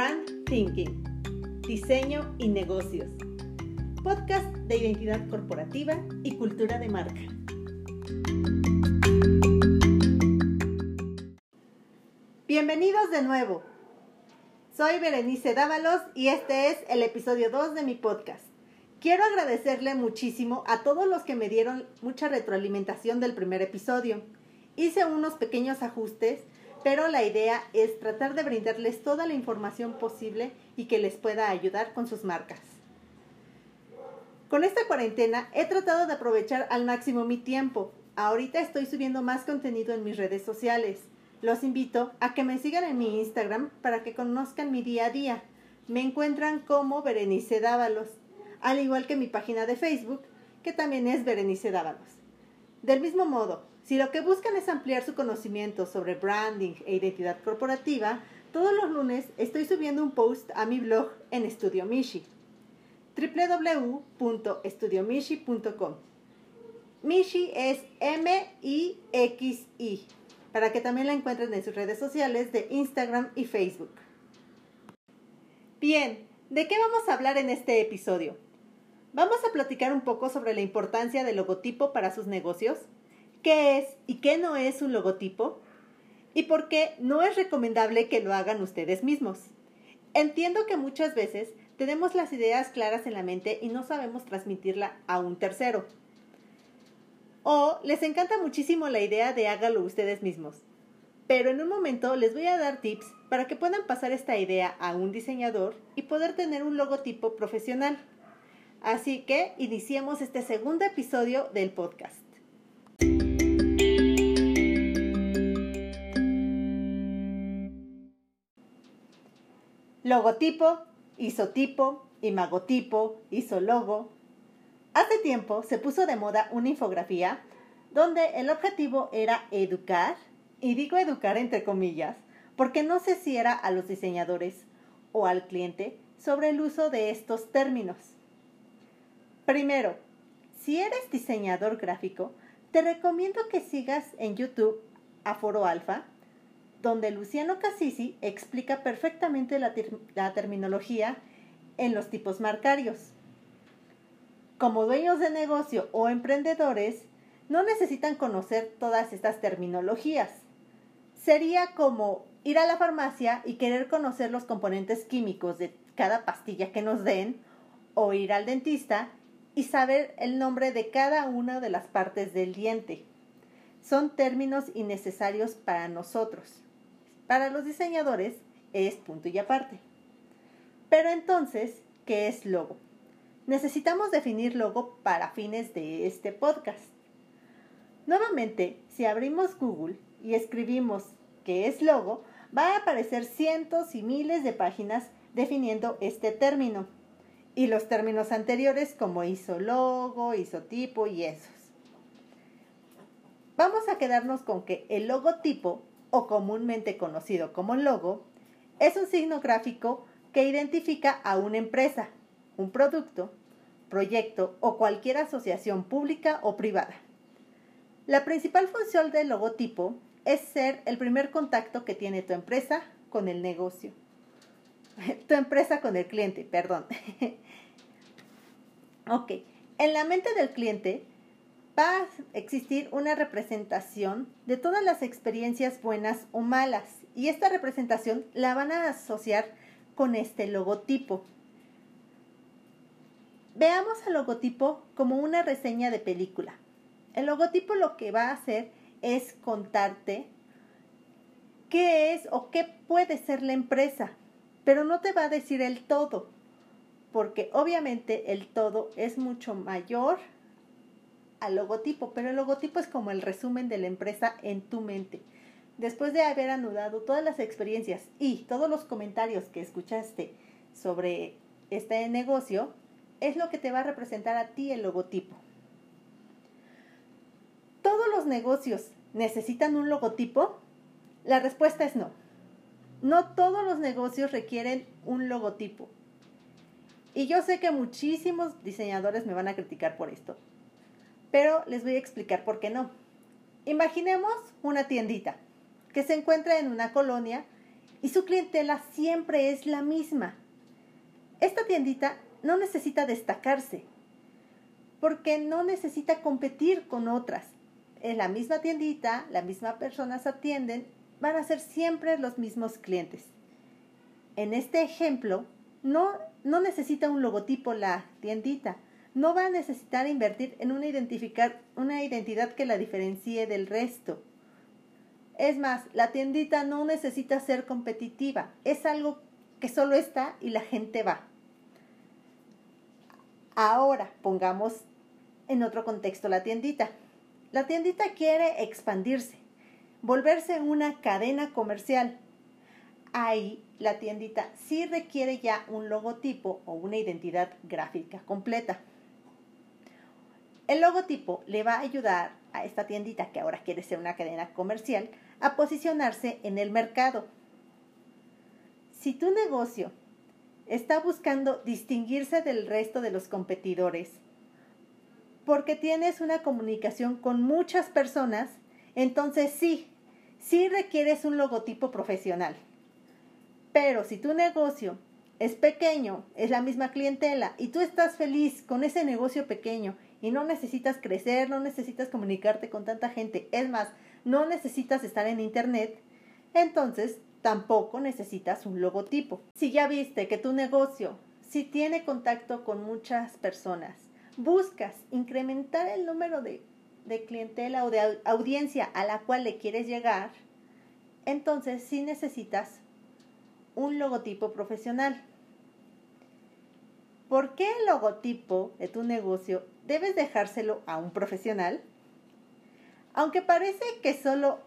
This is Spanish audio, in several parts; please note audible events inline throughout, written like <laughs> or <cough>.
Brand Thinking, Diseño y Negocios. Podcast de identidad corporativa y cultura de marca. Bienvenidos de nuevo. Soy Berenice Dávalos y este es el episodio 2 de mi podcast. Quiero agradecerle muchísimo a todos los que me dieron mucha retroalimentación del primer episodio. Hice unos pequeños ajustes pero la idea es tratar de brindarles toda la información posible y que les pueda ayudar con sus marcas. Con esta cuarentena he tratado de aprovechar al máximo mi tiempo. Ahorita estoy subiendo más contenido en mis redes sociales. Los invito a que me sigan en mi Instagram para que conozcan mi día a día. Me encuentran como Berenice Dávalos, al igual que mi página de Facebook, que también es Berenice Dávalos. Del mismo modo, si lo que buscan es ampliar su conocimiento sobre branding e identidad corporativa, todos los lunes estoy subiendo un post a mi blog en Estudio Mishi www.estudiomishi.com. Mishi es M-I-X-I, para que también la encuentren en sus redes sociales de Instagram y Facebook. Bien, ¿de qué vamos a hablar en este episodio? Vamos a platicar un poco sobre la importancia del logotipo para sus negocios, qué es y qué no es un logotipo y por qué no es recomendable que lo hagan ustedes mismos. Entiendo que muchas veces tenemos las ideas claras en la mente y no sabemos transmitirla a un tercero. O les encanta muchísimo la idea de hágalo ustedes mismos. Pero en un momento les voy a dar tips para que puedan pasar esta idea a un diseñador y poder tener un logotipo profesional. Así que iniciemos este segundo episodio del podcast. Logotipo, isotipo, imagotipo, isologo. Hace tiempo se puso de moda una infografía donde el objetivo era educar, y digo educar entre comillas, porque no sé si era a los diseñadores o al cliente sobre el uso de estos términos. Primero, si eres diseñador gráfico, te recomiendo que sigas en YouTube a Foro Alfa donde Luciano Cassisi explica perfectamente la, terminología en los tipos marcarios. Como dueños de negocio o emprendedores, no necesitan conocer todas estas terminologías. Sería como ir a la farmacia y querer conocer los componentes químicos de cada pastilla que nos den, o ir al dentista y saber el nombre de cada una de las partes del diente. Son términos innecesarios para nosotros. Para los diseñadores es punto y aparte. Pero entonces, ¿qué es logo? Necesitamos definir logo para fines de este podcast. Nuevamente, si abrimos Google y escribimos qué es logo, va a aparecer cientos y miles de páginas definiendo este término y los términos anteriores como isologo, isotipo y esos. Vamos a quedarnos con que el logotipo o comúnmente conocido como logo, es un signo gráfico que identifica a una empresa, un producto, proyecto o cualquier asociación pública o privada. La principal función del logotipo es ser el primer contacto que tiene tu empresa con el negocio. <laughs> tu empresa con el cliente, perdón. <laughs> ok, en la mente del cliente va a existir una representación de todas las experiencias buenas o malas y esta representación la van a asociar con este logotipo. Veamos al logotipo como una reseña de película. El logotipo lo que va a hacer es contarte qué es o qué puede ser la empresa, pero no te va a decir el todo, porque obviamente el todo es mucho mayor al logotipo, pero el logotipo es como el resumen de la empresa en tu mente. Después de haber anudado todas las experiencias y todos los comentarios que escuchaste sobre este negocio, es lo que te va a representar a ti el logotipo. ¿Todos los negocios necesitan un logotipo? La respuesta es no. No todos los negocios requieren un logotipo. Y yo sé que muchísimos diseñadores me van a criticar por esto, pero les voy a explicar por qué no. Imaginemos una tiendita que se encuentra en una colonia y su clientela siempre es la misma. Esta tiendita no necesita destacarse porque no necesita competir con otras. En la misma tiendita, las mismas personas atienden, van a ser siempre los mismos clientes. En este ejemplo, no, no necesita un logotipo la tiendita, no va a necesitar invertir en una, identificar, una identidad que la diferencie del resto. Es más, la tiendita no necesita ser competitiva, es algo que solo está y la gente va. Ahora pongamos en otro contexto la tiendita. La tiendita quiere expandirse, volverse una cadena comercial. Ahí la tiendita sí requiere ya un logotipo o una identidad gráfica completa. El logotipo le va a ayudar a esta tiendita que ahora quiere ser una cadena comercial a posicionarse en el mercado. Si tu negocio está buscando distinguirse del resto de los competidores, porque tienes una comunicación con muchas personas, entonces sí, sí requieres un logotipo profesional. Pero si tu negocio es pequeño, es la misma clientela y tú estás feliz con ese negocio pequeño y no necesitas crecer, no necesitas comunicarte con tanta gente, es más, no necesitas estar en internet, entonces tampoco necesitas un logotipo. Si ya viste que tu negocio, si tiene contacto con muchas personas, buscas incrementar el número de, de clientela o de audiencia a la cual le quieres llegar, entonces sí necesitas un logotipo profesional. ¿Por qué el logotipo de tu negocio debes dejárselo a un profesional? Aunque parece que solo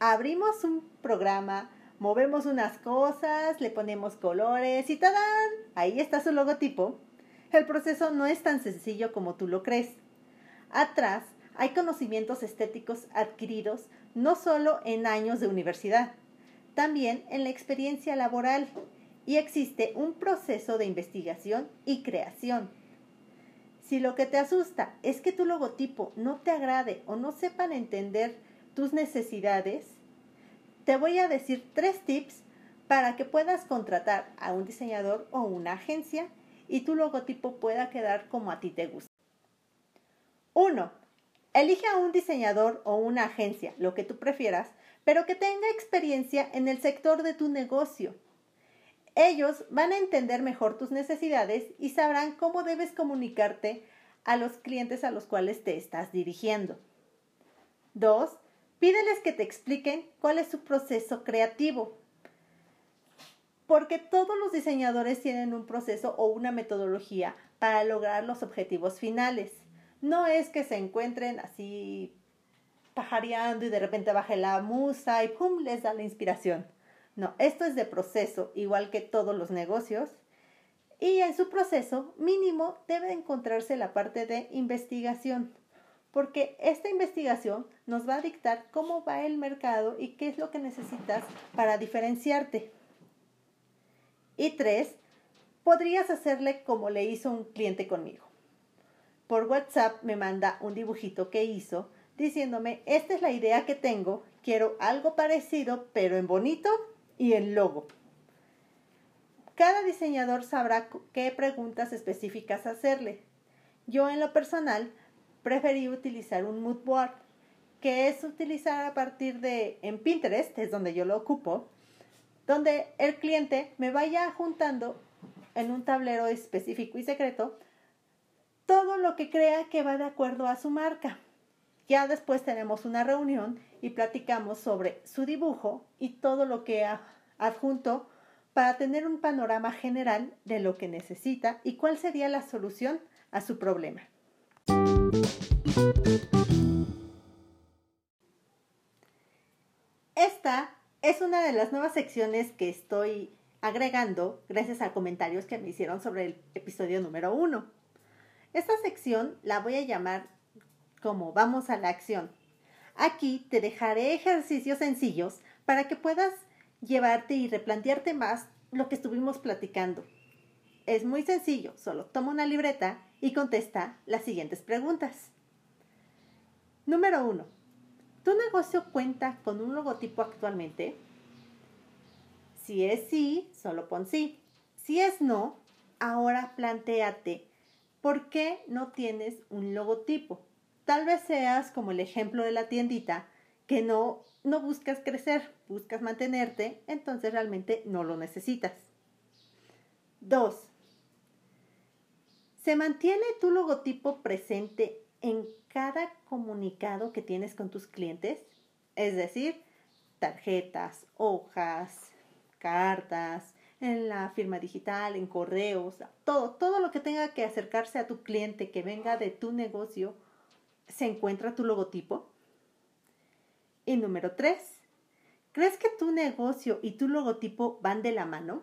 abrimos un programa, movemos unas cosas, le ponemos colores y ¡tadán! Ahí está su logotipo. El proceso no es tan sencillo como tú lo crees. Atrás hay conocimientos estéticos adquiridos no solo en años de universidad, también en la experiencia laboral y existe un proceso de investigación y creación. Si lo que te asusta es que tu logotipo no te agrade o no sepan entender tus necesidades, te voy a decir tres tips para que puedas contratar a un diseñador o una agencia y tu logotipo pueda quedar como a ti te gusta. 1. Elige a un diseñador o una agencia, lo que tú prefieras, pero que tenga experiencia en el sector de tu negocio. Ellos van a entender mejor tus necesidades y sabrán cómo debes comunicarte a los clientes a los cuales te estás dirigiendo. 2. Pídeles que te expliquen cuál es su proceso creativo. Porque todos los diseñadores tienen un proceso o una metodología para lograr los objetivos finales. No es que se encuentren así pajareando y de repente baje la musa y ¡pum! les da la inspiración. No, esto es de proceso, igual que todos los negocios. Y en su proceso mínimo debe encontrarse la parte de investigación, porque esta investigación nos va a dictar cómo va el mercado y qué es lo que necesitas para diferenciarte. Y tres, podrías hacerle como le hizo un cliente conmigo. Por WhatsApp me manda un dibujito que hizo diciéndome, esta es la idea que tengo, quiero algo parecido, pero en bonito y el logo. Cada diseñador sabrá qué preguntas específicas hacerle. Yo en lo personal preferí utilizar un mood board, que es utilizar a partir de en Pinterest, es donde yo lo ocupo, donde el cliente me vaya juntando en un tablero específico y secreto todo lo que crea que va de acuerdo a su marca. Ya después tenemos una reunión y platicamos sobre su dibujo y todo lo que adjunto para tener un panorama general de lo que necesita y cuál sería la solución a su problema. Esta es una de las nuevas secciones que estoy agregando gracias a comentarios que me hicieron sobre el episodio número uno. Esta sección la voy a llamar como vamos a la acción. Aquí te dejaré ejercicios sencillos para que puedas llevarte y replantearte más lo que estuvimos platicando. Es muy sencillo, solo toma una libreta y contesta las siguientes preguntas. Número 1. ¿Tu negocio cuenta con un logotipo actualmente? Si es sí, solo pon sí. Si es no, ahora planteate, ¿por qué no tienes un logotipo? Tal vez seas como el ejemplo de la tiendita, que no, no buscas crecer, buscas mantenerte, entonces realmente no lo necesitas. 2. ¿Se mantiene tu logotipo presente en cada comunicado que tienes con tus clientes? Es decir, tarjetas, hojas, cartas, en la firma digital, en correos, todo, todo lo que tenga que acercarse a tu cliente que venga de tu negocio, se encuentra tu logotipo. Y número tres, ¿crees que tu negocio y tu logotipo van de la mano?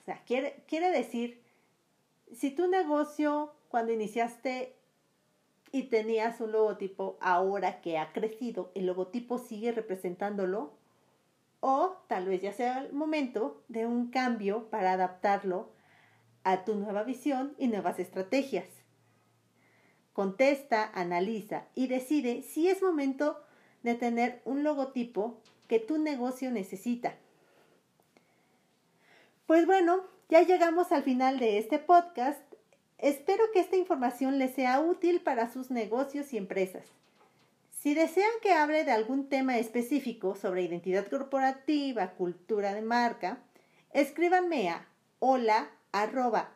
O sea, quiere, quiere decir, si tu negocio cuando iniciaste y tenías un logotipo, ahora que ha crecido, el logotipo sigue representándolo, o tal vez ya sea el momento de un cambio para adaptarlo a tu nueva visión y nuevas estrategias. Contesta, analiza y decide si es momento de tener un logotipo que tu negocio necesita. Pues bueno, ya llegamos al final de este podcast. Espero que esta información les sea útil para sus negocios y empresas. Si desean que hable de algún tema específico sobre identidad corporativa, cultura de marca, escríbanme a hola arroba.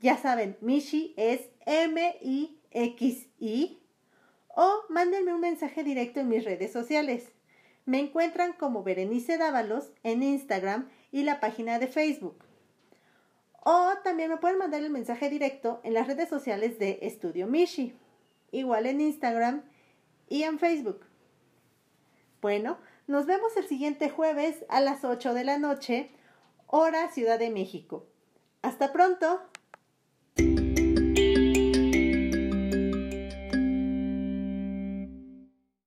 Ya saben, Mishi es M-I-X-I. O mándenme un mensaje directo en mis redes sociales. Me encuentran como Berenice Dávalos en Instagram y la página de Facebook. O también me pueden mandar el mensaje directo en las redes sociales de Estudio Mishi, igual en Instagram y en Facebook. Bueno, nos vemos el siguiente jueves a las 8 de la noche, hora Ciudad de México. Hasta pronto.